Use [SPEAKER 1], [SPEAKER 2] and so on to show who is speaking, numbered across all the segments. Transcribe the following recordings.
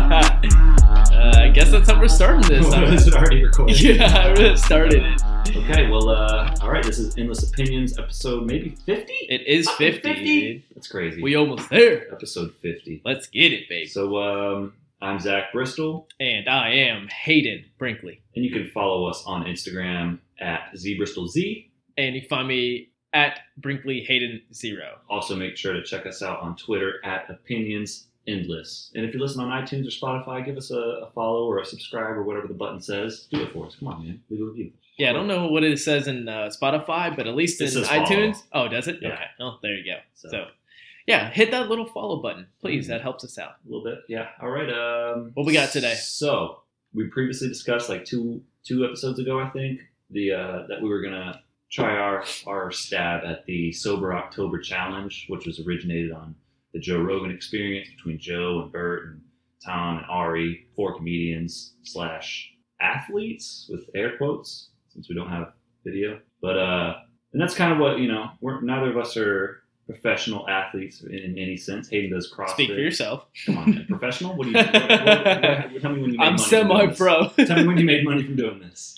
[SPEAKER 1] uh, I guess that's how we're starting this.
[SPEAKER 2] Is it already recorded?
[SPEAKER 1] yeah, I really started it.
[SPEAKER 2] Okay, well, uh, all right, this is Endless Opinions, episode maybe 50?
[SPEAKER 1] It is
[SPEAKER 2] Fucking
[SPEAKER 1] 50. dude.
[SPEAKER 2] That's crazy.
[SPEAKER 1] We almost there.
[SPEAKER 2] episode 50.
[SPEAKER 1] Let's get it, babe.
[SPEAKER 2] So, um, I'm Zach Bristol,
[SPEAKER 1] And I am Hayden Brinkley.
[SPEAKER 2] and you can follow us on Instagram at ZBristolZ.
[SPEAKER 1] And you can find me at Brinkley Hayden Zero.
[SPEAKER 2] Also, make sure to check us out on Twitter at Opinions Endless. And if you listen on iTunes or Spotify, give us a, a follow or a subscribe or whatever the button says. Do it for us. Come on, man. Leave a review.
[SPEAKER 1] Yeah, I don't know what it says in uh, Spotify, but at least
[SPEAKER 2] It
[SPEAKER 1] in
[SPEAKER 2] says follow.
[SPEAKER 1] iTunes. Oh, does it?
[SPEAKER 2] Yeah.
[SPEAKER 1] Okay. Oh, there you go.
[SPEAKER 2] So,
[SPEAKER 1] So, yeah, hit that little follow button, please.
[SPEAKER 2] Mhm.
[SPEAKER 1] That helps us out.
[SPEAKER 2] a little bit. Yeah. All right. Um,
[SPEAKER 1] What we got today?
[SPEAKER 2] So we previously discussed like two two episodes ago, I think, the uh, that we were gonna try our our stab at the sober October challenge, which was originated on the Joe Rogan experience between Joe and Bert and Tom and Ari, four comedians slash athletes with air quotes, since we don't have video. But uh, and that's kind of what you know. We're neither of us are professional athletes in any sense. Hayden does CrossFit.
[SPEAKER 1] Speak for yourself.
[SPEAKER 2] Come on, man. professional? What do you? What, what, what, tell me when you made
[SPEAKER 1] I'm
[SPEAKER 2] money from doing this.
[SPEAKER 1] semi pro.
[SPEAKER 2] Tell me when you made money from doing this.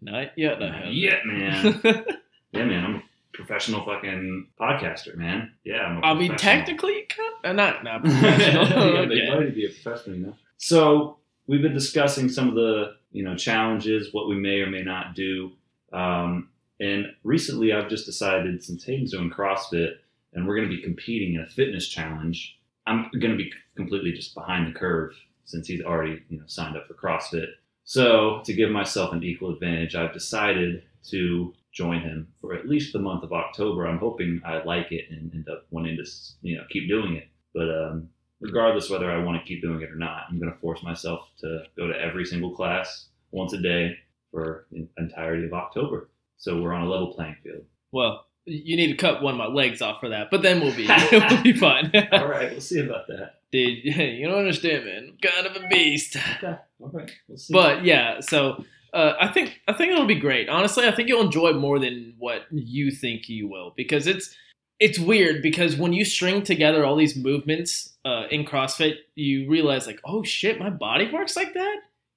[SPEAKER 1] Not yet, I have.
[SPEAKER 2] Yeah, man. Yeah, man. I'm a professional fucking podcaster, man. Yeah, I'm a
[SPEAKER 1] I mean,
[SPEAKER 2] professional.
[SPEAKER 1] technically, not not
[SPEAKER 2] yeah, they wanted to be a professional, you know. So we've been discussing some of the you know challenges, what we may or may not do, um, and recently I've just decided since Hayden's doing CrossFit and we're going to be competing in a fitness challenge, I'm going to be completely just behind the curve since he's already you know signed up for CrossFit. So to give myself an equal advantage, I've decided to join him for at least the month of October. I'm hoping I like it and end up wanting to you know keep doing it. But um, regardless whether I want to keep doing it or not, I'm going to force myself to go to every single class once a day for the entirety of October. So we're on a level playing field.
[SPEAKER 1] Well, you need to cut one of my legs off for that, but then we'll be we'll be fine.
[SPEAKER 2] All right, we'll see about that.
[SPEAKER 1] Dude, you don't understand, man. I'm kind of a beast.
[SPEAKER 2] Okay, all right, we'll see.
[SPEAKER 1] But yeah, so uh, I think I think it'll be great. Honestly, I think you'll enjoy it more than what you think you will because it's it's weird because when you string together all these movements uh, in CrossFit, you realize like, oh shit, my body works like that.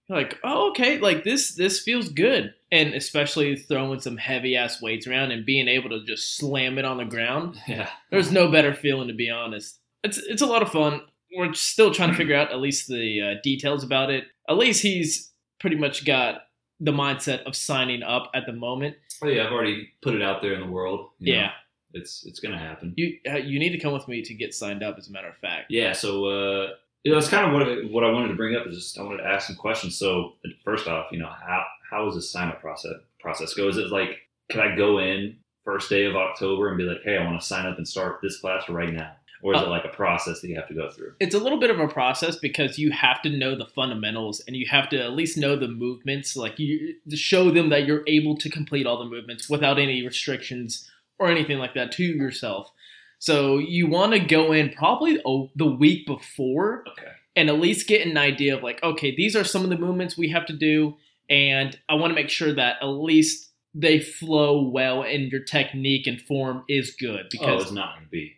[SPEAKER 1] You're like, oh okay, like this this feels good, and especially throwing some heavy ass weights around and being able to just slam it on the ground.
[SPEAKER 2] yeah,
[SPEAKER 1] There's no better feeling to be honest. It's it's a lot of fun. We're still trying to figure out at least the uh, details about it. At least he's pretty much got the mindset of signing up at the moment.
[SPEAKER 2] oh, yeah, I've already put it out there in the world. you know.
[SPEAKER 1] Yeah,
[SPEAKER 2] it's it's gonna happen.
[SPEAKER 1] you uh, you need to come with me to get signed up. As a matter of fact.
[SPEAKER 2] Yeah, so uh, you know, that's kind of what what I wanted to bring up is just I wanted to ask some questions. So first off, you know, how how does this sign up process process go? Is it like can I go in first day of October and be like, hey, I want to sign up and start this class right now, or is
[SPEAKER 1] Uh,
[SPEAKER 2] it like a process that you have to go through?
[SPEAKER 1] It's a little bit of a process because you have to know the fundamentals and you have to at least know the movements. Like you show them that you're able to complete all the movements without any restrictions or anything like that to yourself. So you want to go in probably oh, the week before
[SPEAKER 2] Okay.
[SPEAKER 1] and at least get an idea of like, okay, these are some of the movements we have to do, and I want to make sure that at least they flow well and your technique and form is good
[SPEAKER 2] oh,
[SPEAKER 1] because
[SPEAKER 2] it's not going to be.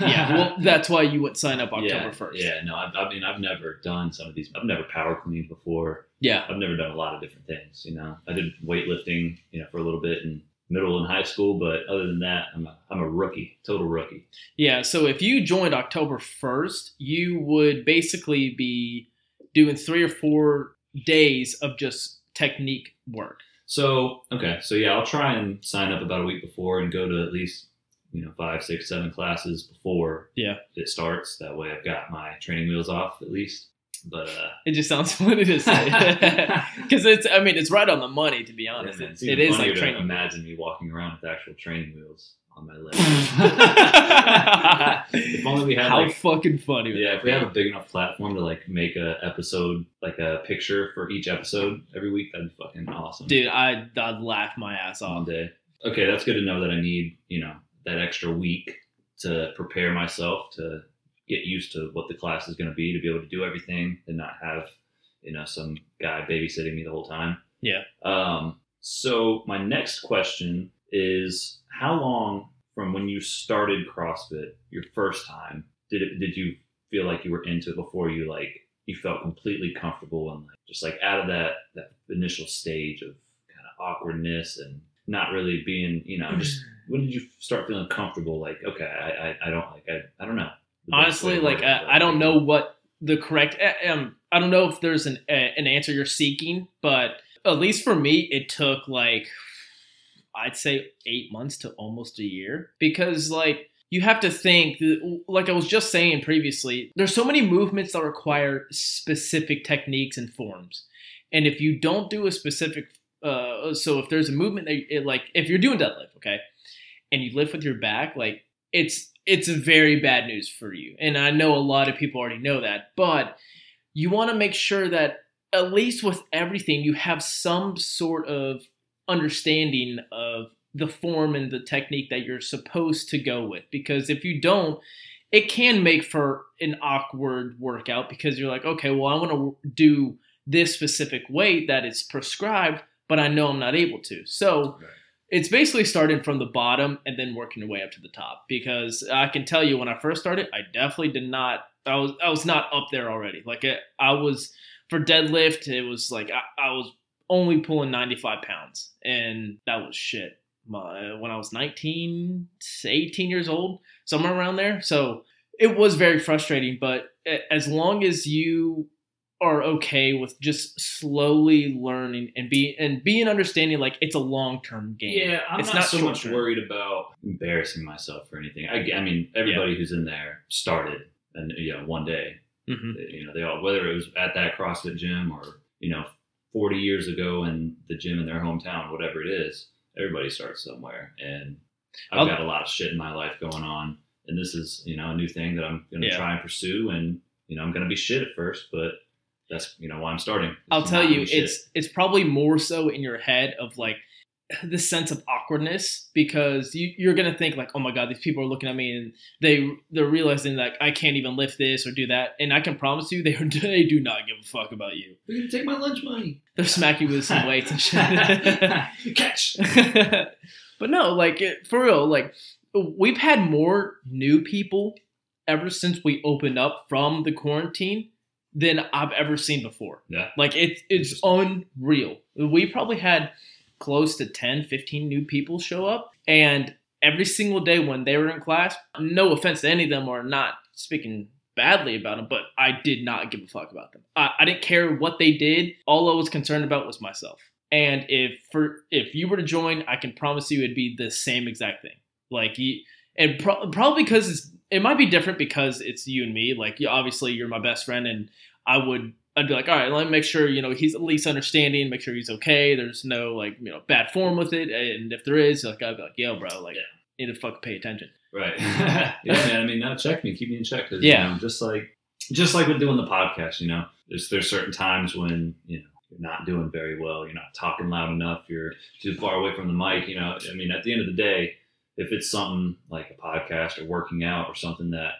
[SPEAKER 1] yeah, well, that's why you would sign up October
[SPEAKER 2] yeah,
[SPEAKER 1] first.
[SPEAKER 2] Yeah, no, I, I mean, I've never done some of these. I've never power cleaned before.
[SPEAKER 1] yeah,
[SPEAKER 2] I've never done a lot of different things. You know, I did weightlifting, you know, for a little bit in middle and high school, but other than that, I'm a, I'm a rookie, total rookie.
[SPEAKER 1] yeah. So if you joined October first, you would basically be doing three or four days of just technique work.
[SPEAKER 2] So okay, so yeah, I'll try and sign up about a week before and go to at least you know five, six, seven classes before
[SPEAKER 1] Yeah.
[SPEAKER 2] it starts. That way, I've got my training wheels off at least. But uh,
[SPEAKER 1] It just sounds funny to say because it's. I mean, it's right on the money to be honest.
[SPEAKER 2] yeah, it's
[SPEAKER 1] it is like training.
[SPEAKER 2] imagine me walking around with actual training wheels on my legs. if only we had
[SPEAKER 1] How
[SPEAKER 2] like
[SPEAKER 1] fucking funny!
[SPEAKER 2] yeah, if we have a big enough platform to like make a episode like a picture for each episode every week, that'd be fucking awesome.
[SPEAKER 1] dude, I I'd laugh my ass
[SPEAKER 2] all
[SPEAKER 1] off.
[SPEAKER 2] day. Okay, that's good to know that I need, you know, that extra week to prepare myself to get used to what the class is going to be, to be able to do everything and not have, you know, some guy babysitting me the whole time.
[SPEAKER 1] Yeah.
[SPEAKER 2] Um, so my next question is, how long from when you started CrossFit your first time did it did you feel like you were into it before you like you felt completely comfortable and like just like out of that that initial stage of kind of awkwardness and not really being you know just when did you start feeling comfortable like okay I I, I don't like I, I don't know
[SPEAKER 1] Honestly, like I, I don't know what the correct. eh, Um, I don't know if there's an eh, an answer you're seeking, but at least for me, it took like I'd say eight months to almost a year because like you have to think like I was just saying previously, there's so many movements that require specific techniques and forms, and if you don't do a specific, uh, so if there's a movement that it, like if you're doing deadlift, okay, and you lift with your back, like it's it's very bad news for you. And I know a lot of people already know that, but you want to make sure that at least with everything you have some sort of understanding of the form and the technique that you're supposed to go with because if you don't it can make for an awkward workout because you're like okay well I want to do this specific weight that is prescribed but I know I'm not able to. So
[SPEAKER 2] Right.
[SPEAKER 1] It's basically starting from the bottom and then working your way up to the top because I can tell you when I first started, I definitely did not. I was I was not up there already. Like I, was for deadlift, it was like I, I was only pulling 95 pounds, and that was shit. My, when I was 19, 18 years old, somewhere around there. So it was very frustrating. But as long as you are okay with just slowly learning and be and being understanding like it's a long term game.
[SPEAKER 2] Yeah, I'm
[SPEAKER 1] It's
[SPEAKER 2] not,
[SPEAKER 1] not
[SPEAKER 2] so much
[SPEAKER 1] term.
[SPEAKER 2] worried about embarrassing myself or anything. I, I mean, everybody who's in there started, and you know, one day,
[SPEAKER 1] hmm
[SPEAKER 2] you know, they all whether it was at that CrossFit gym or you know, 40 years ago in the gym in their hometown, whatever it is, everybody starts somewhere. And I've
[SPEAKER 1] I'll-
[SPEAKER 2] got a lot of shit in my life going on, and this is you know a new thing that I'm going to
[SPEAKER 1] Yeah.
[SPEAKER 2] try and pursue, and you know, I'm going to be shit at first, but that's you know why I'm starting.
[SPEAKER 1] I'll tell you,
[SPEAKER 2] be shit.
[SPEAKER 1] it's it's probably more so in your head of like the sense of awkwardness because you, you're gonna think like, oh my god, these people are looking at me and they they're realizing like I can't even lift this or do that, and I can promise you they they do not give a fuck about you.
[SPEAKER 2] You're gonna take my lunch money.
[SPEAKER 1] They're smacking you with some weights and shit.
[SPEAKER 2] Catch.
[SPEAKER 1] but no, like for real, like we've had more new people ever since we opened up from the quarantine than I've ever seen before.
[SPEAKER 2] Yeah.
[SPEAKER 1] Like it's it's unreal. We probably had close to 10, 15 new people show up and every single day when they were in class, no offense to any of them or not speaking badly about them, but I did not give a fuck about them. I, I didn't care what they did. All I was concerned about was myself. And if for if you were to join, I can promise you it'd be the same exact thing. Like you, and pro- probably because it's it might be different because it's you and me. Like obviously you're my best friend, and I would I'd be like, all right, let me make sure you know he's at least understanding, make sure he's okay. There's no like you know bad form with it, and if there is, like I'd be like, yo, bro, like
[SPEAKER 2] Yeah.
[SPEAKER 1] need to fucking pay attention.
[SPEAKER 2] Right. yeah, man. I mean, now check me, keep me in check. Cause,
[SPEAKER 1] Yeah.
[SPEAKER 2] You know, just like, just like with doing the podcast, you know, there's there's certain times when you know you're not doing very well. You're not talking loud enough. You're too far away from the mic. You know, I mean, at the end of the day, if it's something like a podcast or working out or something that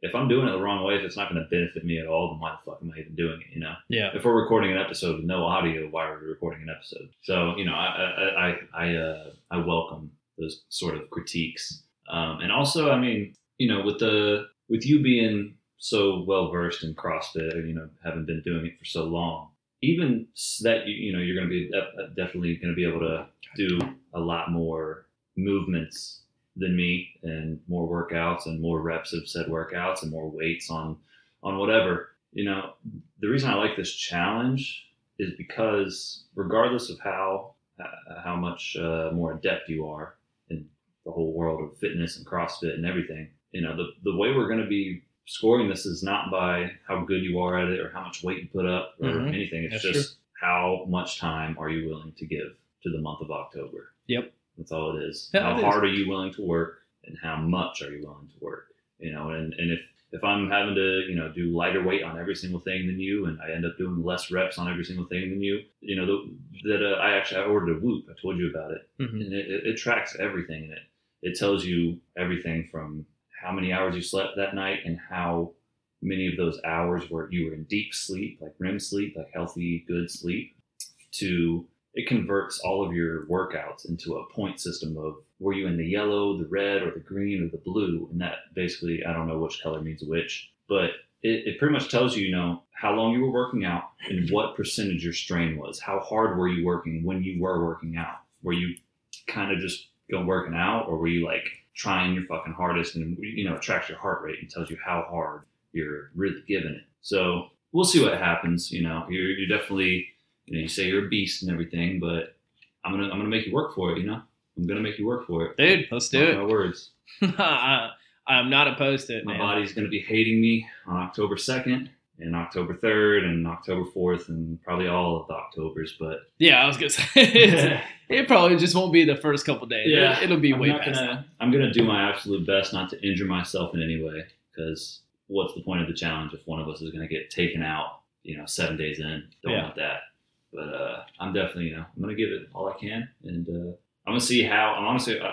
[SPEAKER 2] if I'm doing it the wrong way, if it's not going to benefit me at all, then why the fuck am I even doing it? You know,
[SPEAKER 1] Yeah.
[SPEAKER 2] if we're recording an episode with no audio, why are we recording an episode? So you know, I I I I, uh, I welcome those sort of critiques, um, and also, I mean, you know, with the with you being so well versed in CrossFit, you know, having been doing it for so long, even that you you know you're going to be def- definitely going to be able to do a lot more movements than me and more workouts and more reps of said workouts and more weights on on whatever you know the reason i like this challenge is because regardless of how uh, how much uh, more adept you are in the whole world of fitness and crossfit and everything you know the, the way we're going to be scoring this is not by how good you are at it or how much weight you put up or
[SPEAKER 1] Mhm.
[SPEAKER 2] anything it's
[SPEAKER 1] That's
[SPEAKER 2] just how much time are you willing to give to the month of october
[SPEAKER 1] Yep.
[SPEAKER 2] That's all it is.
[SPEAKER 1] Yeah,
[SPEAKER 2] how
[SPEAKER 1] it is.
[SPEAKER 2] hard are you willing to work and how much are you willing to work? You know and, and if if i'm having to you know do lighter weight on every single thing than you and i end up doing less reps on every single thing than you you know the, that uh, i actually i ordered a whoop. I told you about it.
[SPEAKER 1] Mhm.
[SPEAKER 2] and it, it, it tracks everything in it. It tells you everything from how many hours you slept that night and how many of those hours were you were in deep sleep like rem sleep like healthy good sleep to it converts all of your workouts into a point system of were you in the yellow, the red, or the green, or the blue, and that basically I don't know which color means which, but it, it pretty much tells you, you know, how long you were working out and what percentage your strain was. How hard were you working when you were working out? Were you kind of just going working out, or were you like trying your fucking hardest and you know it tracks your heart rate and tells you how hard you're really giving it. So we'll see what happens. You know, you're, you're definitely you know you say you're a beast and everything, but I'm gonna I'm gonna make you work for it. You know, I'm gonna make you work for it,
[SPEAKER 1] dude. Let's do it.
[SPEAKER 2] My words.
[SPEAKER 1] I'm not opposed to it,
[SPEAKER 2] My
[SPEAKER 1] man.
[SPEAKER 2] body's gonna be hating me on October second. And October 3rd and October 4th and probably all of the Octobers, but
[SPEAKER 1] Yeah, I was gonna say it probably just won't be the first couple days.
[SPEAKER 2] Yeah,
[SPEAKER 1] it'll be
[SPEAKER 2] I'm
[SPEAKER 1] way past
[SPEAKER 2] gonna, I'm gonna do my absolute best not to injure myself in any way. Because what's the point of the challenge if one of us is gonna get taken out? You know, seven days in. Don't
[SPEAKER 1] Yeah.
[SPEAKER 2] want that. But uh, I'm definitely, you know, I'm gonna give it all I can, and uh, I'm gonna see how. I'm honestly uh,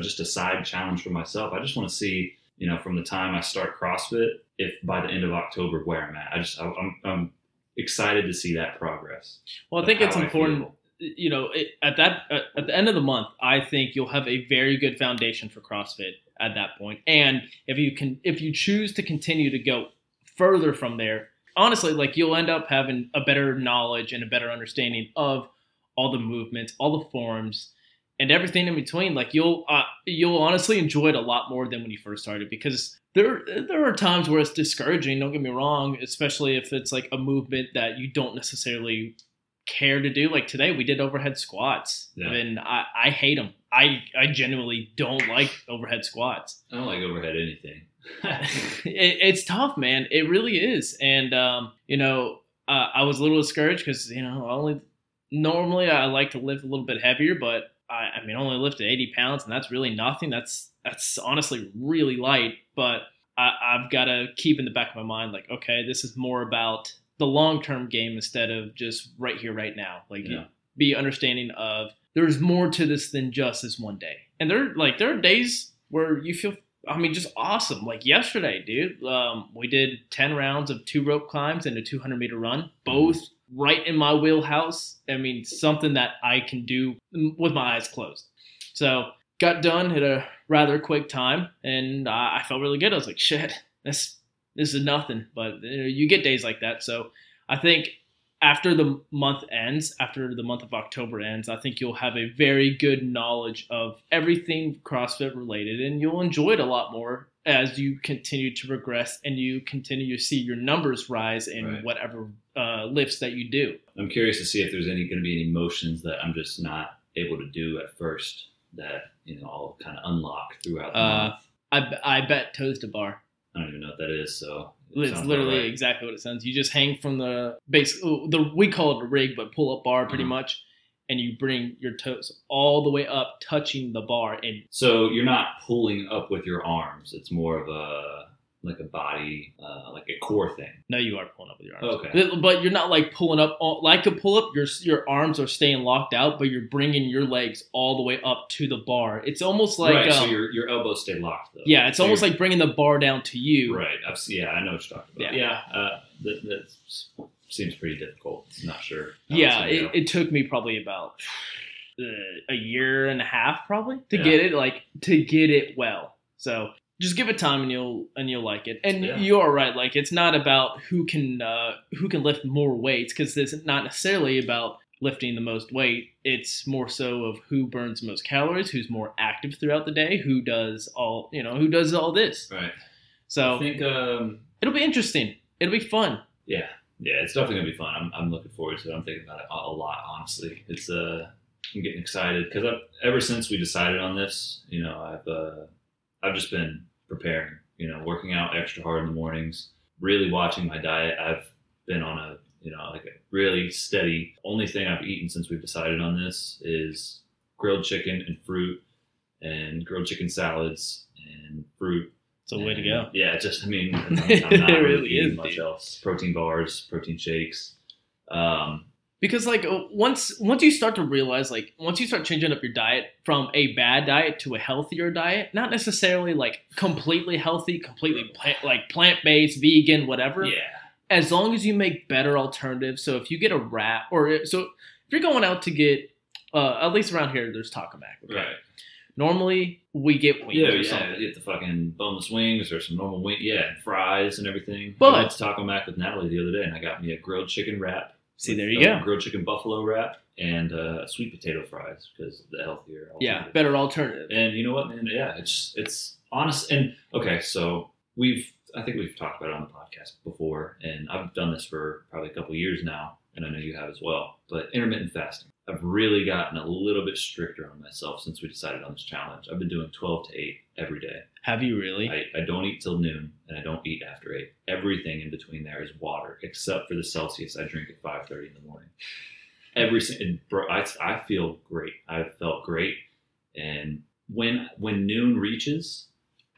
[SPEAKER 2] just a side challenge for myself. I just want to see, you know, from the time I start CrossFit, if by the end of October where I'm at. I just, I'm, I'm excited to see that progress.
[SPEAKER 1] Well, I think it's important.
[SPEAKER 2] feel.
[SPEAKER 1] you know, it, at that at, at the end of the month, I think you'll have a very good foundation for CrossFit at that point. And if you can, if you choose to continue to go further from there, honestly, like you'll end up having a better knowledge and a better understanding of all the movements, all the forms, and everything in between. Like you'll uh, you'll honestly enjoy it a lot more than when you first started because there there are times where it's discouraging. Don't get me wrong, especially if it's like a movement that you don't necessarily care to do. Like today, we did overhead squats,
[SPEAKER 2] Yeah.
[SPEAKER 1] and I, I hate them. I I genuinely don't like overhead squats.
[SPEAKER 2] I don't like overhead anything.
[SPEAKER 1] it, it's tough, man. It really is. And um, you know, uh, I was a little discouraged because you know, I only normally I like to lift a little bit heavier, but I, I mean, I only lifted 80 pounds, and that's really nothing. That's that's honestly really light. But I, I've got to keep in the back of my mind, like, okay, this is more about the long term game instead of just right here, right now. Like,
[SPEAKER 2] Yeah.
[SPEAKER 1] be understanding of there's more to this than just this one day. And there, like, there are days where you feel, I mean, just awesome. Like yesterday, dude, um, we did 10 rounds of two rope climbs and a 200 meter run, both right in my wheelhouse. I mean, something that I can do with my eyes closed. So got done at a rather quick time, and I, felt really good. I was like, shit, this this is nothing. But you, know, you get days like that. So I think after the month ends, after the month of October ends, I think you'll have a very good knowledge of everything CrossFit related, and you'll enjoy it a lot more as you continue to progress and you continue to see your numbers rise in
[SPEAKER 2] Right.
[SPEAKER 1] whatever uh, lifts that you do.
[SPEAKER 2] I'm curious to see if there's any going to be any motions that I'm just not able to do at first that you know I'll kind of unlock throughout the
[SPEAKER 1] Uh,
[SPEAKER 2] month.
[SPEAKER 1] I, I bet toes to bar.
[SPEAKER 2] I don't even know what that is, so
[SPEAKER 1] It's
[SPEAKER 2] sounds
[SPEAKER 1] literally
[SPEAKER 2] right.
[SPEAKER 1] exactly what it sounds. You just hang from the base. The we call it a rig, but pull up bar pretty
[SPEAKER 2] Mhm.
[SPEAKER 1] much, and you bring your toes all the way up, touching the bar, and
[SPEAKER 2] So you're not pulling up with your arms. It's more of a like a body, uh, like a core thing.
[SPEAKER 1] no, you are pulling up with your arms.
[SPEAKER 2] Okay.
[SPEAKER 1] But- but you're not like pulling up all- like a pull up. Your your arms are staying locked out, but you're bringing your legs all the way up to the bar. It's almost like
[SPEAKER 2] right. so
[SPEAKER 1] um,
[SPEAKER 2] your your elbows stay locked though.
[SPEAKER 1] yeah, it's
[SPEAKER 2] So
[SPEAKER 1] almost like bringing the bar down to you.
[SPEAKER 2] right. I've, se- yeah, I know what you're talking about. Yeah, uh, that, that seems pretty difficult. Not sure.
[SPEAKER 1] Yeah, it, it took me probably about uh, a year and a half probably to
[SPEAKER 2] Yeah.
[SPEAKER 1] get it like to get it well. So just give it time and you'll and you'll like it. And
[SPEAKER 2] Yeah.
[SPEAKER 1] you are right, like it's not about who can uh, who can lift more weights because it's not necessarily about lifting the most weight. It's more so of who burns the most calories, who's more active throughout the day, who does all you know, who does all this.
[SPEAKER 2] right.
[SPEAKER 1] So
[SPEAKER 2] I think um,
[SPEAKER 1] it'll be interesting. It'll be fun.
[SPEAKER 2] yeah, yeah, it's definitely gonna be fun. I'm, I'm looking forward to it. I'm thinking about it a, a lot, honestly. It's uh, I'm getting excited because I've ever since we decided on this, you know, I've uh, I've just been preparing, you know, working out extra hard in the mornings, really watching my diet. I've been on a you know like a really steady. Only thing I've eaten since we've decided on this is grilled chicken and fruit, and grilled chicken salads and fruit.
[SPEAKER 1] It's a way to go.
[SPEAKER 2] Yeah, just I mean, I'm, I'm not really,
[SPEAKER 1] really
[SPEAKER 2] eating
[SPEAKER 1] is,
[SPEAKER 2] much
[SPEAKER 1] dude.
[SPEAKER 2] else. Protein bars, protein shakes. Um,
[SPEAKER 1] because like uh, once once you start to realize like once you start changing up your diet from a bad diet to a healthier diet not necessarily like completely healthy completely pla- like plant-based vegan whatever
[SPEAKER 2] yeah,
[SPEAKER 1] as long as you make better alternatives so if you get a wrap or so if you're going out to get, uh, at least around here, there's Taco Mac. Okay?
[SPEAKER 2] Right.
[SPEAKER 1] Normally we get wings
[SPEAKER 2] Yeah,
[SPEAKER 1] or
[SPEAKER 2] yeah.
[SPEAKER 1] something.
[SPEAKER 2] Get the fucking boneless wings or some normal wing. Yeah, fries and everything.
[SPEAKER 1] But-
[SPEAKER 2] I went to Taco Mac with Natalie the other day, and I got me a grilled chicken wrap.
[SPEAKER 1] See, there you
[SPEAKER 2] uh,
[SPEAKER 1] go.
[SPEAKER 2] Grilled chicken buffalo wrap and uh, sweet potato fries because the healthier.
[SPEAKER 1] Yeah, better alternative.
[SPEAKER 2] And you know what, man? Yeah, it's it's honest. And okay, so we've I think we've talked about it on the podcast before, and I've done this for probably a couple years now, and I know you have as well. But intermittent fasting, I've really gotten a little bit stricter on myself since we decided on this challenge. I've been doing 12 to 8 every day.
[SPEAKER 1] Have you really?
[SPEAKER 2] I, I don't eat till noon, and I don't eat after 8. Everything in between there is water, except for the Celsius I drink at 5:30 in the morning. Every single, bro, I, I feel great. I felt great, and when when noon reaches,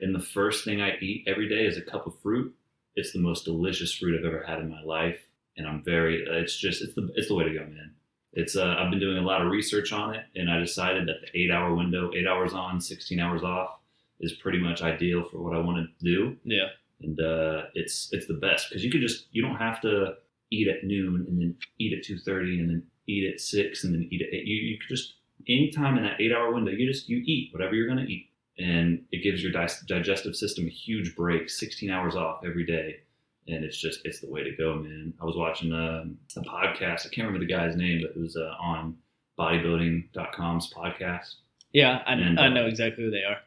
[SPEAKER 2] and the first thing I eat every day is a cup of fruit. It's the most delicious fruit I've ever had in my life, and I'm very. It's just it's the it's the way to go, man. It's uh, I've been doing a lot of research on it, and I decided that the eight hour window, eight hours on, sixteen hours off, is pretty much ideal for what I want to do,
[SPEAKER 1] yeah.
[SPEAKER 2] and uh, it's it's the best because you could just you don't have to eat at noon and then eat at two thirty and then eat at six and then eat at eight. You you could just anytime in that eight hour window, you just you eat whatever you're gonna eat, and it gives your di- digestive system a huge break, sixteen hours off every day. And it's just it's the way to go, man. I was watching um, a podcast. I can't remember the guy's name, but it was uh, on bodybuilding.com's podcast.
[SPEAKER 1] Yeah, I,
[SPEAKER 2] And,
[SPEAKER 1] I
[SPEAKER 2] uh,
[SPEAKER 1] know exactly who they are.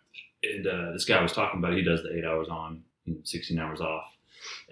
[SPEAKER 2] And uh, this guy was talking about he does the eight hours on, you know, sixteen hours off,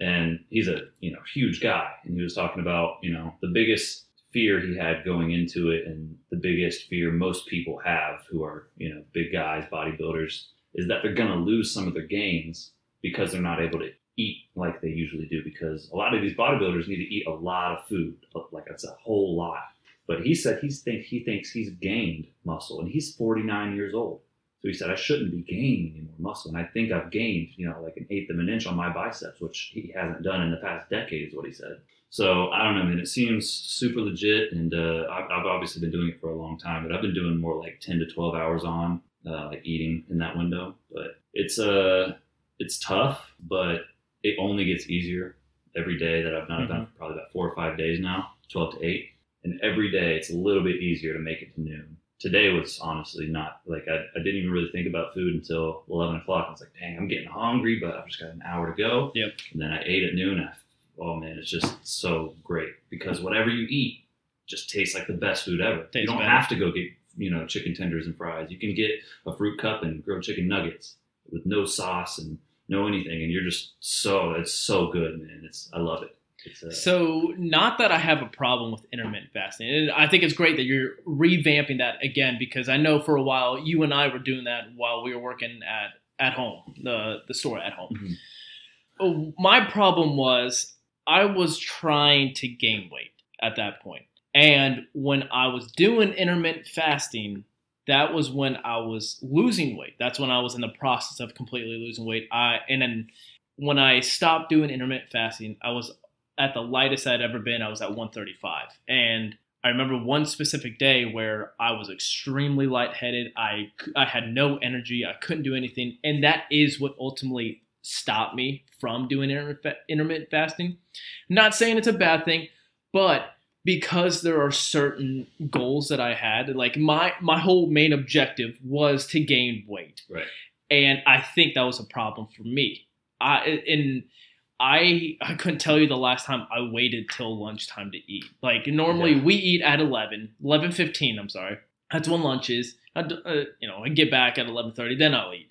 [SPEAKER 2] and he's a you know huge guy, and he was talking about you know the biggest fear he had going into it, and the biggest fear most people have who are you know big guys, bodybuilders, is that they're gonna lose some of their gains because they're not able to eat like they usually do because a lot of these bodybuilders need to eat a lot of food, like it's a whole lot. But he said he's think he thinks he's gained muscle, and he's 49 years old. So he said, I shouldn't be gaining any more muscle. And I think I've gained, you know, like an eighth of an inch on my biceps, which he hasn't done in the past decade, is what he said. So I don't know, man. It seems super legit. And uh, I've, I've obviously been doing it for a long time, but I've been doing more like 10 to 12 hours on, uh, like eating in that window. But it's, uh, it's tough, but it only gets easier every day that I've done. I've done for probably about four or five days now, 12 to 8. And every day it's a little bit easier to make it to noon today was honestly not like I, I didn't even really think about food until 11 o'clock. I was like, dang, I'm getting hungry, but I've just got an hour to go.
[SPEAKER 1] Yep.
[SPEAKER 2] And then I ate at noon. I, oh man, it's just so great because whatever you eat just tastes like the best food ever. you don't
[SPEAKER 1] better.
[SPEAKER 2] have to go get, you know, chicken tenders and fries. You can get a fruit cup and grilled chicken nuggets with no sauce and no anything. And you're just so, it's so good, man. It's, I love it.
[SPEAKER 1] So, not that I have a problem with intermittent fasting. And I think it's great that you're revamping that again because I know for a while you and I were doing that while we were working at at home, the the store at home.
[SPEAKER 2] Mhm.
[SPEAKER 1] Oh, My problem was I was trying to gain weight at that point. And when I was doing intermittent fasting, that was when I was losing weight. That's when I was in the process of completely losing weight. I and then when I stopped doing intermittent fasting, I was at the lightest I'd ever been. I was at 135. And I remember one specific day where I was extremely lightheaded. I I had no energy. I couldn't do anything, and that is what ultimately stopped me from doing intermittent intermittent fasting. not saying it's a bad thing, but because there are certain goals that I had, like my my whole main objective was to gain weight,
[SPEAKER 2] right.
[SPEAKER 1] and I think that was a problem for me. I and I I couldn't tell you the last time I waited till lunchtime to eat. Like normally
[SPEAKER 2] Yeah.
[SPEAKER 1] we eat at 11, 11:15, I'm sorry. That's when lunch is. I, uh, you know, I get back at 11:30, then I'll eat.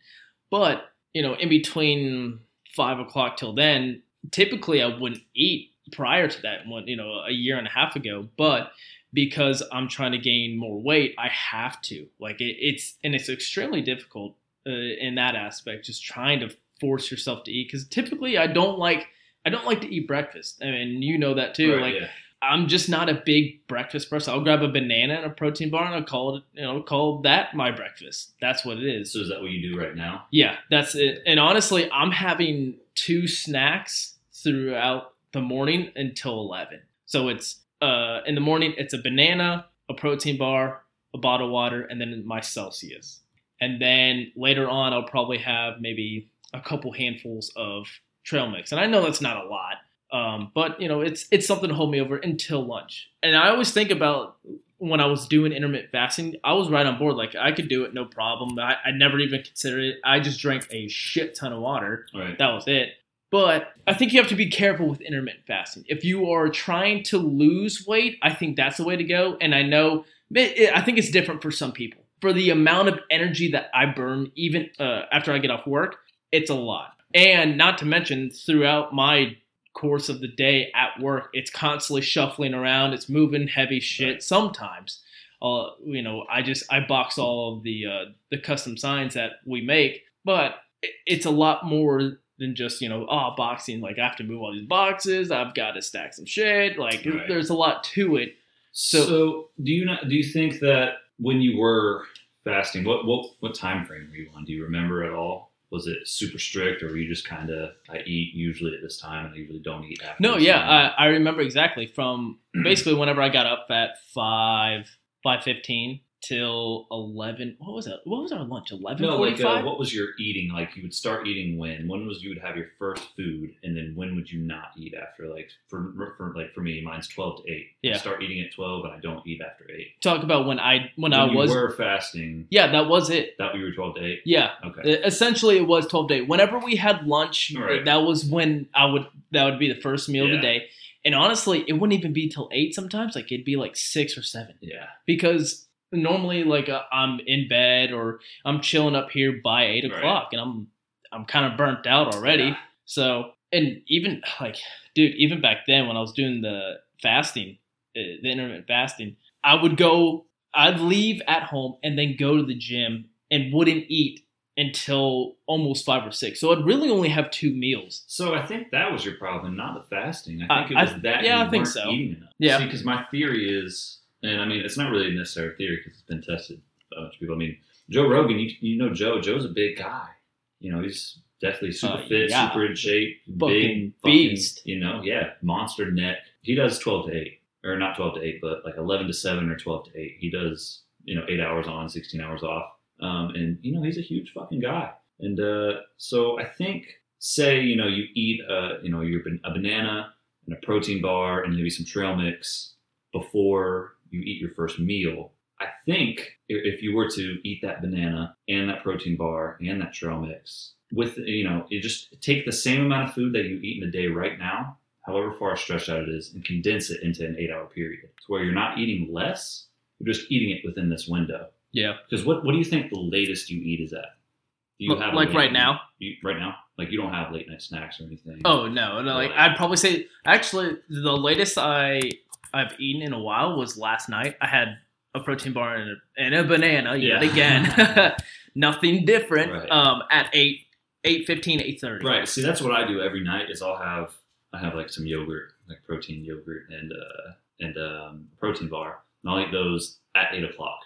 [SPEAKER 1] But you know, in between five o'clock till then, typically I wouldn't eat prior to that. One, you know, a year and a half ago, but because I'm trying to gain more weight, I have to. Like it, it's and it's extremely difficult uh, in that aspect, just trying to force yourself to eat. Because typically, I don't like I don't like to eat breakfast. I mean, you know that too.
[SPEAKER 2] Right,
[SPEAKER 1] like
[SPEAKER 2] yeah.
[SPEAKER 1] I'm just not a big breakfast person. I'll grab a banana and a protein bar, and I'll call it you know call that my breakfast. That's what it is.
[SPEAKER 2] So is that what you do right now?
[SPEAKER 1] Yeah, that's it. And honestly, I'm having two snacks throughout the morning until 11. So it's uh, in the morning, it's a banana, a protein bar, a bottle of water, and then my Celsius. And then later on, I'll probably have maybe a couple handfuls of trail mix. And I know that's not a lot, um, but you know, it's it's something to hold me over until lunch. And I always think about when I was doing intermittent fasting, I was right on board. Like I could do it, no problem. I, I never even considered it. I just drank a shit ton of water.
[SPEAKER 2] Right.
[SPEAKER 1] That was it. But I think you have to be careful with intermittent fasting. If you are trying to lose weight, I think that's the way to go. And I know, I think it's different for some people. For the amount of energy that I burn, even uh, after I get off work, it's a lot. And not to mention, throughout my course of the day at work, it's constantly shuffling around. It's moving heavy shit. Sometimes, uh, you know, I just I box all of the uh, the custom signs that we make, but it's a lot more than just you know oh boxing. Like I have to move all these boxes. I've got to stack some shit. Like
[SPEAKER 2] Right.
[SPEAKER 1] there's a lot to it.
[SPEAKER 2] So, do you not do you think that when you were fasting, what what what time frame were you on? Do you remember at all? Was it super strict, or were you just kind of I eat usually at this time, and I usually don't eat after?
[SPEAKER 1] No, yeah? I, I remember exactly from basically whenever I got up at five five fifteen till eleven. What was it? What was our lunch? Eleven
[SPEAKER 2] no, like uh, what was your eating? Like you would start eating when? When was you would have your first food, and then when would you not eat after? Like for, for like for me, mine's twelve to eight. I
[SPEAKER 1] Yeah.
[SPEAKER 2] start eating at twelve, and I don't eat after eight.
[SPEAKER 1] Talk about when I when,
[SPEAKER 2] When
[SPEAKER 1] I
[SPEAKER 2] you
[SPEAKER 1] was
[SPEAKER 2] were fasting,
[SPEAKER 1] yeah that was it.
[SPEAKER 2] that we were twelve to eight.
[SPEAKER 1] Yeah,
[SPEAKER 2] Okay.
[SPEAKER 1] Essentially it was 12 day whenever we had lunch
[SPEAKER 2] Right.
[SPEAKER 1] that was when i would that would be the first meal of the day and honestly it wouldn't even be till 8 sometimes like it'd be like 6 or 7
[SPEAKER 2] Yeah.
[SPEAKER 1] because normally like uh, i'm in bed or i'm chilling up here by 8
[SPEAKER 2] Right.
[SPEAKER 1] o'clock and i'm i'm kind of burnt out already
[SPEAKER 2] Yeah.
[SPEAKER 1] so and even like dude even back then when i was doing the fasting uh, the intermittent fasting i would go i'd leave at home and then go to the gym and wouldn't eat until almost five or six so i'd really only have two meals
[SPEAKER 2] So I think that was your problem, not the fasting. I
[SPEAKER 1] I-
[SPEAKER 2] think it
[SPEAKER 1] I-
[SPEAKER 2] was that
[SPEAKER 1] yeah,
[SPEAKER 2] you
[SPEAKER 1] I think so. Yeah.
[SPEAKER 2] Because my theory is, and I mean, it's not really a necessary theory because it's been tested by a bunch of people. I mean, Joe Rogan, you, you know Joe. Joe's a big guy. You know, he's definitely super
[SPEAKER 1] Uh,
[SPEAKER 2] fit,
[SPEAKER 1] yeah.
[SPEAKER 2] super in shape,
[SPEAKER 1] Fucking
[SPEAKER 2] big
[SPEAKER 1] beast.
[SPEAKER 2] you know, yeah, monster neck. He does twelve to eight, or not twelve to eight, but like eleven to seven or twelve to eight. He does you know eight hours on, sixteen hours off, um, and you know he's a huge fucking guy. And uh, so I think, say you know you eat a you know your a banana and a protein bar and maybe some trail mix before you eat your first meal. I think if you were to eat that banana and that protein bar and that trail mix with you know you just take the same amount of food that you eat in a day right now however far stretched out it is and condense it into an eight hour period. To where you're not eating less you're just eating it within this window.
[SPEAKER 1] Yeah.
[SPEAKER 2] Because what, what do you think the latest you eat is at? Do you
[SPEAKER 1] L-
[SPEAKER 2] have
[SPEAKER 1] like right
[SPEAKER 2] night-
[SPEAKER 1] now?
[SPEAKER 2] You, right now? Like you don't have late night snacks or anything?
[SPEAKER 1] Oh no no like i'd probably say actually the latest i i've eaten in a while was last night i had a protein bar and a, and a banana yet
[SPEAKER 2] Yeah.
[SPEAKER 1] again nothing different
[SPEAKER 2] Right.
[SPEAKER 1] um at 8 8 8 30
[SPEAKER 2] Right. See, that's what I do every night. Is I'll have I have like some yogurt, like protein yogurt, and uh, and um, protein bar, and I'll eat those at eight o'clock.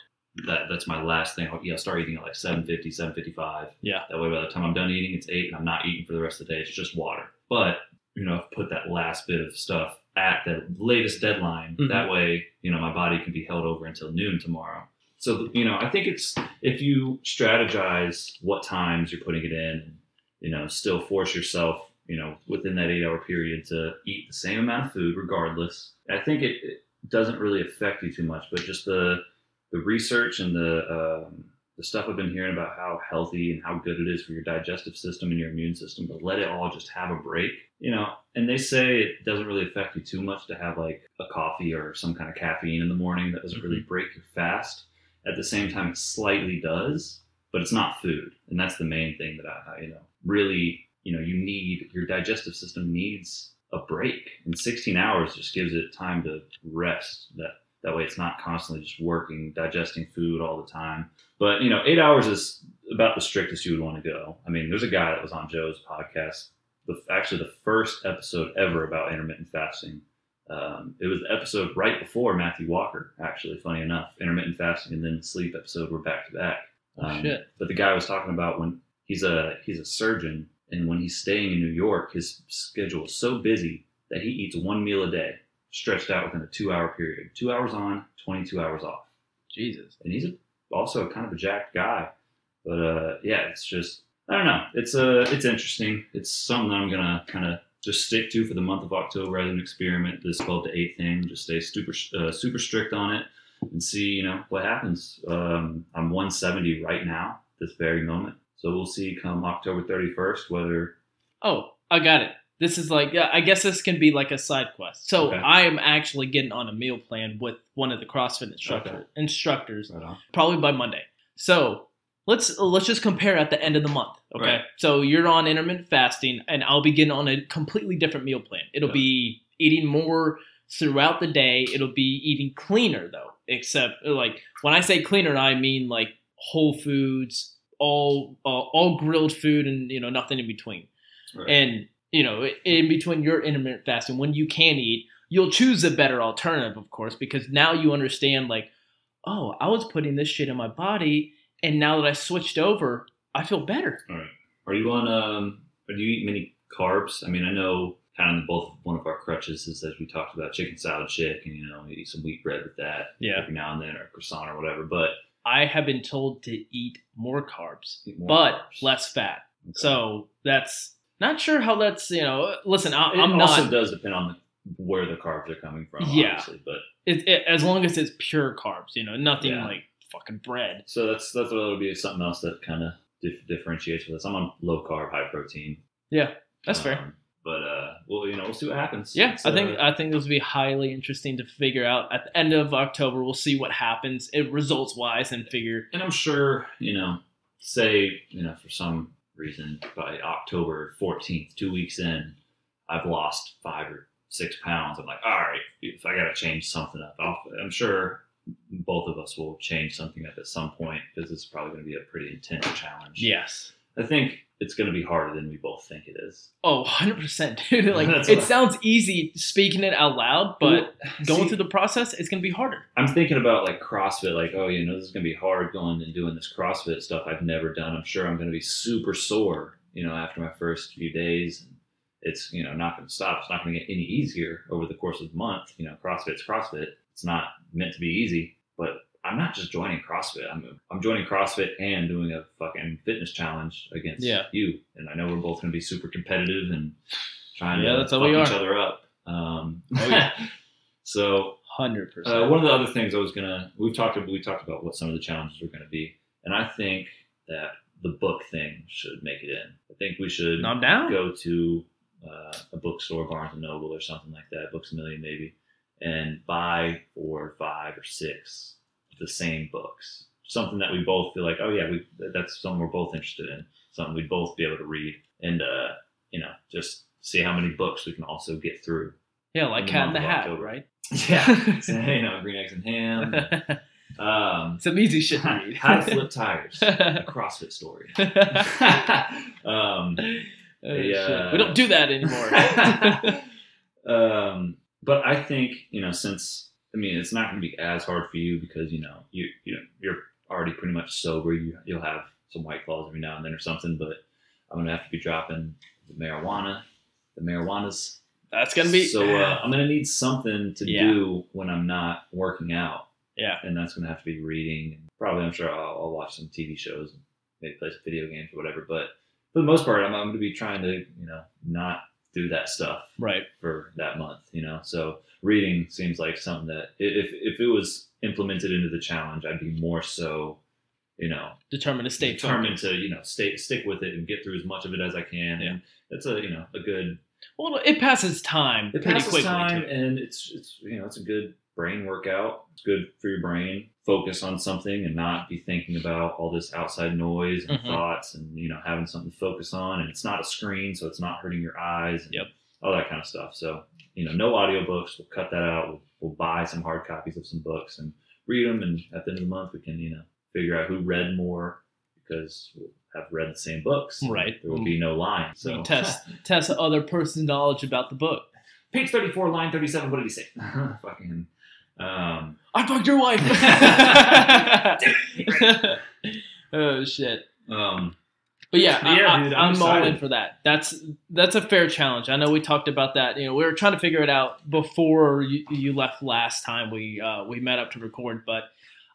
[SPEAKER 2] That that's my last thing. I'll, yeah, I'll start eating at like 7.50, 7.55.
[SPEAKER 1] Yeah.
[SPEAKER 2] That way, by the time I'm done eating, it's eight, and I'm not eating for the rest of the day. It's just water. But you know, I've put that last bit of stuff at the latest deadline.
[SPEAKER 1] Mhm.
[SPEAKER 2] That way, you know, my body can be held over until noon tomorrow. So you know, I think it's if you strategize what times you're putting it in, you know, still force yourself, you know, within that eight hour period to eat the same amount of food regardless. I think it, it doesn't really affect you too much, but just the the research and the um, the stuff I've been hearing about how healthy and how good it is for your digestive system and your immune system to let it all just have a break, you know. And they say it doesn't really affect you too much to have like a coffee or some kind of caffeine in the morning that doesn't really mm-hmm. break your fast. At the same time, it slightly does, but it's not food, and that's the main thing that I, I you know really you know you need your digestive system needs a break, and 16 hours just gives it time to rest. That that way, it's not constantly just working, digesting food all the time. But you know, eight hours is about the strictest you would want to go. I mean, there's a guy that was on Joe's podcast, the, actually the first episode ever about intermittent fasting. Um, it was the episode right before Matthew Walker, actually, funny enough. Intermittent fasting and then the sleep episode were back to back.
[SPEAKER 1] Oh,
[SPEAKER 2] Um,
[SPEAKER 1] shit.
[SPEAKER 2] But the guy was talking about when he's a he's a surgeon, and when he's staying in New York, his schedule is so busy that he eats one meal a day, stretched out within a two hour period. Two hours on, twenty two hours off.
[SPEAKER 1] jesus
[SPEAKER 2] And he's a, also kind of a jacked guy. But uh, yeah, it's just I don't know. It's uh, it's interesting. It's something that I'm gonna kind of just stick to for the month of October as an experiment. This 12 to 8 thing, just stay super uh, super strict on it. and see, you know, what happens. Um, I'm 170 right now, this very moment. So we'll see come October 31st whether.
[SPEAKER 1] Oh, I got it. This is like, yeah, I guess this can be like a side quest. So
[SPEAKER 2] Okay.
[SPEAKER 1] I am actually getting on a meal plan with one of the CrossFit instructor,
[SPEAKER 2] Okay.
[SPEAKER 1] instructors
[SPEAKER 2] Right
[SPEAKER 1] probably by Monday. So let's let's just compare at the end of the month. Okay.
[SPEAKER 2] Right.
[SPEAKER 1] So you're on intermittent fasting, and I'll be getting on a completely different meal plan. It'll
[SPEAKER 2] Yeah.
[SPEAKER 1] be eating more throughout the day. It'll be eating cleaner though. Except like when I say cleaner, I mean like whole foods, all uh, all grilled food, and you know nothing in between.
[SPEAKER 2] Right.
[SPEAKER 1] And you know, in between your intermittent fasting, when you can eat, you'll choose a better alternative, of course, because now you understand, like, oh, I was putting this shit in my body, and now that I switched over, I feel better.
[SPEAKER 2] All right. Are you on? Um, do you eat many carbs? I mean, I know kind of both one of our crutches is as we talked about chicken salad shake, and you know, eat some wheat bread with that
[SPEAKER 1] Yeah.
[SPEAKER 2] every now and then, or croissant or whatever. But
[SPEAKER 1] I have been told to eat more carbs,
[SPEAKER 2] eat more
[SPEAKER 1] but
[SPEAKER 2] carbs.
[SPEAKER 1] less fat.
[SPEAKER 2] Okay.
[SPEAKER 1] So that's not sure how that's you know. Listen, I,
[SPEAKER 2] it
[SPEAKER 1] I'm
[SPEAKER 2] also
[SPEAKER 1] not.
[SPEAKER 2] does depend on where the carbs are coming from,
[SPEAKER 1] Yeah.
[SPEAKER 2] obviously. But
[SPEAKER 1] It, it, as long as it's pure carbs, you know, nothing
[SPEAKER 2] Yeah.
[SPEAKER 1] like fucking bread.
[SPEAKER 2] so that's that's what would be something else that kind of dif- differentiates with us. I'm on low carb, high protein.
[SPEAKER 1] Yeah, that's fair.
[SPEAKER 2] Um, But uh, well, you know, we'll see what happens.
[SPEAKER 1] Yeah,
[SPEAKER 2] It's,
[SPEAKER 1] I think
[SPEAKER 2] uh,
[SPEAKER 1] I think this will be highly interesting to figure out. At the end of October, we'll see what happens, it results wise, and figure.
[SPEAKER 2] and I'm sure you know, say you know, for some reason by October 14th, two weeks in, I've lost five or six pounds. I'm like, all right, if I got to change something up, I'll, I'm sure both of us will change something up at some point because it's probably going to be a pretty intense challenge.
[SPEAKER 1] Yes.
[SPEAKER 2] I think it's going to be harder than we both think it is.
[SPEAKER 1] Oh, 100 percent, dude. Like it
[SPEAKER 2] I-
[SPEAKER 1] sounds easy speaking it out loud, but
[SPEAKER 2] Well,
[SPEAKER 1] going
[SPEAKER 2] see,
[SPEAKER 1] through the process, it's gonna be harder.
[SPEAKER 2] I'm thinking about like CrossFit, like, oh, you know, this is gonna be hard going and doing this CrossFit stuff I've never done. I'm sure I'm gonna be super sore, you know, after my first few days. It's, you know, not gonna stop. It's not gonna get any easier over the course of the month. You know, CrossFit's CrossFit. It's not meant to be easy. But I'm not just joining CrossFit. I'm I'm joining CrossFit and doing a fucking fitness challenge against
[SPEAKER 1] Yeah.
[SPEAKER 2] you. And I know we're both gonna be super competitive and trying
[SPEAKER 1] Yeah,
[SPEAKER 2] to
[SPEAKER 1] that's how
[SPEAKER 2] fuck
[SPEAKER 1] we
[SPEAKER 2] each
[SPEAKER 1] are.
[SPEAKER 2] other up. Um,
[SPEAKER 1] Oh, yeah.
[SPEAKER 2] so
[SPEAKER 1] Hundred
[SPEAKER 2] uh,
[SPEAKER 1] percent.
[SPEAKER 2] one of the other things I was gonna we've talked we talked about what some of the challenges were gonna be, and I think that the book thing should make it in. I think we should
[SPEAKER 1] I'm down.
[SPEAKER 2] go to uh, a bookstore, Barnes and Noble or something like that, Books a Million maybe, and buy four or five or six the same books. Something that we both feel like, oh yeah, we that's something we're both interested in. Something we'd both be able to read, and uh, you know, just see how many books we can also get through.
[SPEAKER 1] Yeah, like
[SPEAKER 2] in
[SPEAKER 1] Cat in the Hat,
[SPEAKER 2] October.
[SPEAKER 1] right?
[SPEAKER 2] Yeah, so, you know, green eggs and ham. Um,
[SPEAKER 1] Some easy shit to read.
[SPEAKER 2] how to flip tires. A CrossFit story. um,
[SPEAKER 1] Oh,
[SPEAKER 2] Yeah.
[SPEAKER 1] We don't do that anymore.
[SPEAKER 2] um, but I think you know, since I mean, it's not going to be as hard for you because you know you you know you're already pretty much sober. You you'll have some white claws every now and then or something. But I'm going to have to be dropping the marijuana. The marijuana's
[SPEAKER 1] That's gonna be
[SPEAKER 2] so. Uh, I'm going to need something to
[SPEAKER 1] Yeah.
[SPEAKER 2] do when I'm not working out.
[SPEAKER 1] Yeah.
[SPEAKER 2] and that's going to have to be reading. Probably, I'm sure I'll, I'll watch some TV shows and maybe play some video games or whatever. But for the most part, I'm, I'm going to be trying to, you know, not do that stuff
[SPEAKER 1] right.
[SPEAKER 2] for that month. You know, so reading seems like something that if if it was implemented into the challenge, I'd be more so, you know,
[SPEAKER 1] Determined to stay
[SPEAKER 2] determined
[SPEAKER 1] focused.
[SPEAKER 2] to you know stay stick with it and get through as much of it as I can.
[SPEAKER 1] Yeah.
[SPEAKER 2] And it's a you know a good
[SPEAKER 1] Well, it passes time
[SPEAKER 2] it passes time
[SPEAKER 1] too.
[SPEAKER 2] and it's it's you know it's a good brain workout it's good for your brain focus on something and not be thinking about all this outside noise and
[SPEAKER 1] Mhm.
[SPEAKER 2] thoughts and you know having something to focus on and it's not a screen so it's not hurting your eyes and
[SPEAKER 1] Yep.
[SPEAKER 2] all that kind of stuff so you know no audiobooks we'll cut that out we'll, we'll buy some hard copies of some books and read them and at the end of the month we can you know figure out who read more because we'll have read the same books
[SPEAKER 1] Right.
[SPEAKER 2] there will be no lying
[SPEAKER 1] We
[SPEAKER 2] so
[SPEAKER 1] test test other person's knowledge about the book.
[SPEAKER 2] page 34 line 37 what did he say fucking um
[SPEAKER 1] I fucked your wife. oh shit.
[SPEAKER 2] um
[SPEAKER 1] But yeah, I,
[SPEAKER 2] Yeah,
[SPEAKER 1] I,
[SPEAKER 2] dude, I'm
[SPEAKER 1] I'm, all in for that. That's that's a fair challenge. I know we talked about that. You know, we were trying to figure it out before you, you left last time we uh, we met up to record. But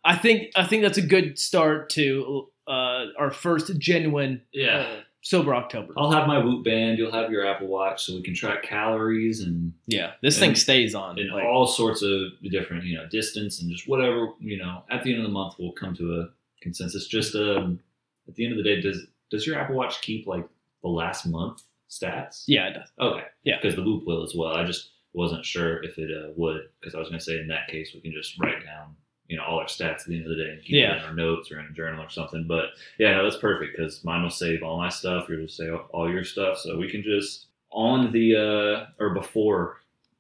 [SPEAKER 1] I think I think that's a good start to uh, our first genuine
[SPEAKER 2] yeah
[SPEAKER 1] uh, sober October.
[SPEAKER 2] I'll have my Whoop band. You'll have your Apple Watch, so we can track calories and
[SPEAKER 1] yeah, this
[SPEAKER 2] and-
[SPEAKER 1] thing stays on.
[SPEAKER 2] and
[SPEAKER 1] like-
[SPEAKER 2] all sorts of different, you know, distance and just whatever. You know, at the end of the month, we'll come to a consensus. Just um, at the end of the day, does does your Apple Watch keep like the last month stats?
[SPEAKER 1] yeah, it does.
[SPEAKER 2] Okay.
[SPEAKER 1] Yeah.
[SPEAKER 2] Because the Whoop will as well. I just wasn't sure if it uh, would because I was going to say in that case we can just write down you know all our stats at the end of the day and keep
[SPEAKER 1] Yeah.
[SPEAKER 2] it in our notes or in a journal or something. But yeah, no, that's perfect because mine will save all my stuff. Yours will save all your stuff, so we can just on the uh, or before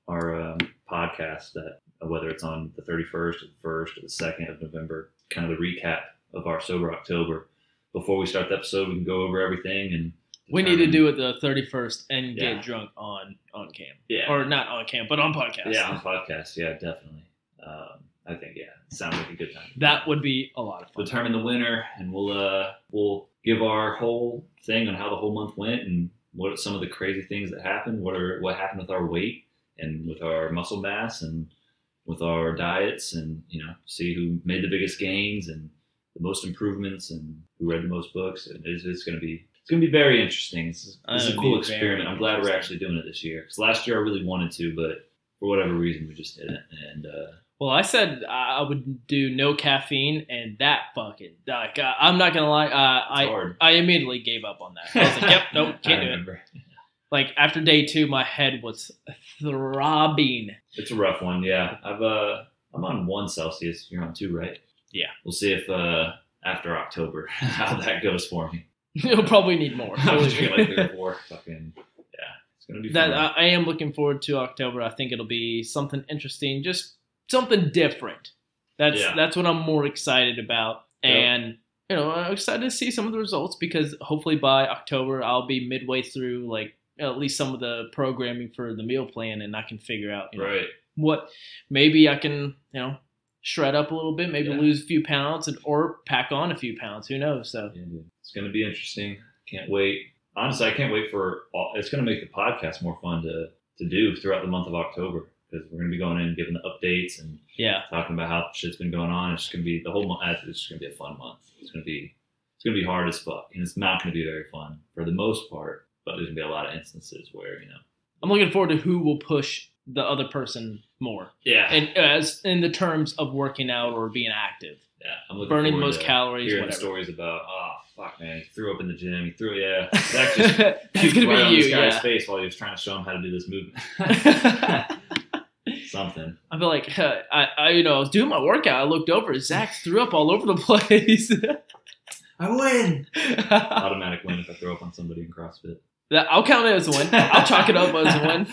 [SPEAKER 2] our um, podcast that uh, whether it's on the 31st or the first or the second of November, kind of the recap of our sober October. Before we start the episode, we can go over everything and
[SPEAKER 1] We need to do it the thirty first and
[SPEAKER 2] Yeah.
[SPEAKER 1] get drunk on on cam
[SPEAKER 2] yeah
[SPEAKER 1] or not on cam, but on podcast.
[SPEAKER 2] Yeah, on podcast. Yeah, definitely. Um, I think yeah, sounds like a good time.
[SPEAKER 1] that would be a lot of fun.
[SPEAKER 2] determine the winner, and we'll uh, we'll give our whole thing on how the whole month went and what are some of the crazy things that happened. What are what happened with our weight and with our muscle mass and with our diets, and you know, see who made the biggest gains and the most improvements and who read the most books. And it's, it's going to be it's going to be very interesting. It's, it's a cool experiment. I'm glad we're actually doing it this year because last year I really wanted to, but for whatever reason we just didn't. And uh,
[SPEAKER 1] Well, I said I would do no caffeine, and that fucking like uh, I'm not gonna lie, uh, I
[SPEAKER 2] hard.
[SPEAKER 1] I immediately gave up on that. I was like, yep, nope, can't do it. Like after day two, my head was throbbing.
[SPEAKER 2] It's a rough one, yeah. I've uh I'm on one Celsius. You're on two, right?
[SPEAKER 1] Yeah.
[SPEAKER 2] We'll see if uh after October how that goes for me.
[SPEAKER 1] You'll probably need more.
[SPEAKER 2] I'm just like three or four. Fucking yeah, it's gonna be
[SPEAKER 1] that
[SPEAKER 2] fun.
[SPEAKER 1] I I am looking forward to October. I think it'll be something interesting, just something different. That's
[SPEAKER 2] Yeah.
[SPEAKER 1] that's what I'm more excited about,
[SPEAKER 2] Yep.
[SPEAKER 1] and you know I'm excited to see some of the results because hopefully by October I'll be midway through like at least some of the programming for the meal plan, and I can figure out you know,
[SPEAKER 2] right.
[SPEAKER 1] what maybe I can you know shred up a little bit, maybe
[SPEAKER 2] Yeah.
[SPEAKER 1] lose a few pounds, and or pack on a few pounds. Who knows? So
[SPEAKER 2] Yeah. It's gonna be interesting. Can't wait. Honestly, I can't wait for all, it's gonna make the podcast more fun to to do throughout the month of October because we're gonna be going in and giving the updates and
[SPEAKER 1] yeah,
[SPEAKER 2] talking about how shit's been going on. It's just gonna be the whole month. It's just gonna be a fun month. It's gonna be it's gonna be hard as fuck, and it's not gonna be very fun for the most part. But there's gonna be a lot of instances where you know,
[SPEAKER 1] I'm looking forward to who will push the other person more.
[SPEAKER 2] yeah,
[SPEAKER 1] and as in the terms of working out or being active,
[SPEAKER 2] yeah, I'm looking
[SPEAKER 1] burning the most calories,
[SPEAKER 2] Hearing
[SPEAKER 1] whatever.
[SPEAKER 2] stories about oh fuck man, he threw up in the gym. He threw yeah. Zach just puked
[SPEAKER 1] gonna
[SPEAKER 2] right on
[SPEAKER 1] be you.
[SPEAKER 2] this guy's
[SPEAKER 1] Yeah.
[SPEAKER 2] face while he was trying to show him how to do this movement. Something.
[SPEAKER 1] I feel like uh, I, I, you know, I was doing my workout. I looked over. Zach threw up all over the place.
[SPEAKER 2] I win. Automatic win if I throw up on somebody in CrossFit.
[SPEAKER 1] That- I'll count it as a win. I'll chalk it up as a win.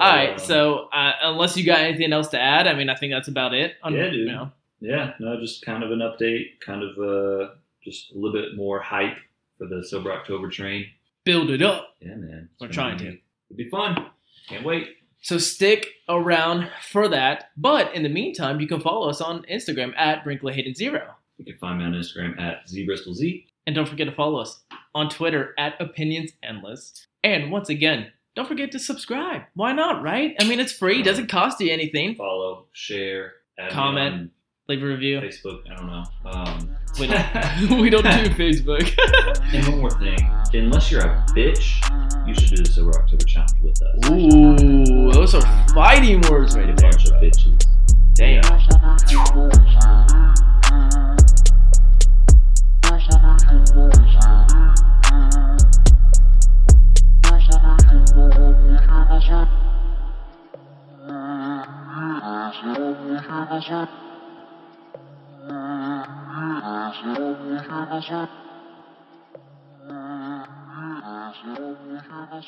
[SPEAKER 1] All right.
[SPEAKER 2] Um,
[SPEAKER 1] So uh, unless you got anything else to add, I mean, I think that's about it. On-
[SPEAKER 2] Yeah, dude.
[SPEAKER 1] You know,
[SPEAKER 2] Yeah, no, just kind of an update, kind of uh, just a little bit more hype for the Sober October train.
[SPEAKER 1] build it up.
[SPEAKER 2] Yeah, man. It's
[SPEAKER 1] We're trying to.
[SPEAKER 2] It'll be fun. Can't wait.
[SPEAKER 1] So stick around for that. But in the meantime, you can follow us on Instagram at Brinkley Hayden Zero.
[SPEAKER 2] You can find me on Instagram at zbristolz.
[SPEAKER 1] And don't forget to follow us on Twitter at Opinions Endless. And once again, don't forget to subscribe. Why not, right? I mean, it's free, doesn't cost you anything.
[SPEAKER 2] Follow, share,
[SPEAKER 1] Comment. Leave a review.
[SPEAKER 2] Facebook. I don't know. Um,
[SPEAKER 1] We don't, we don't do Facebook.
[SPEAKER 2] and one more thing. Unless you're a bitch, you should do the Sober October challenge with us.
[SPEAKER 1] Ooh, those are fighting words right
[SPEAKER 2] a
[SPEAKER 1] there.
[SPEAKER 2] bunch of bitches.
[SPEAKER 1] Damn.
[SPEAKER 3] Thank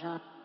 [SPEAKER 3] you.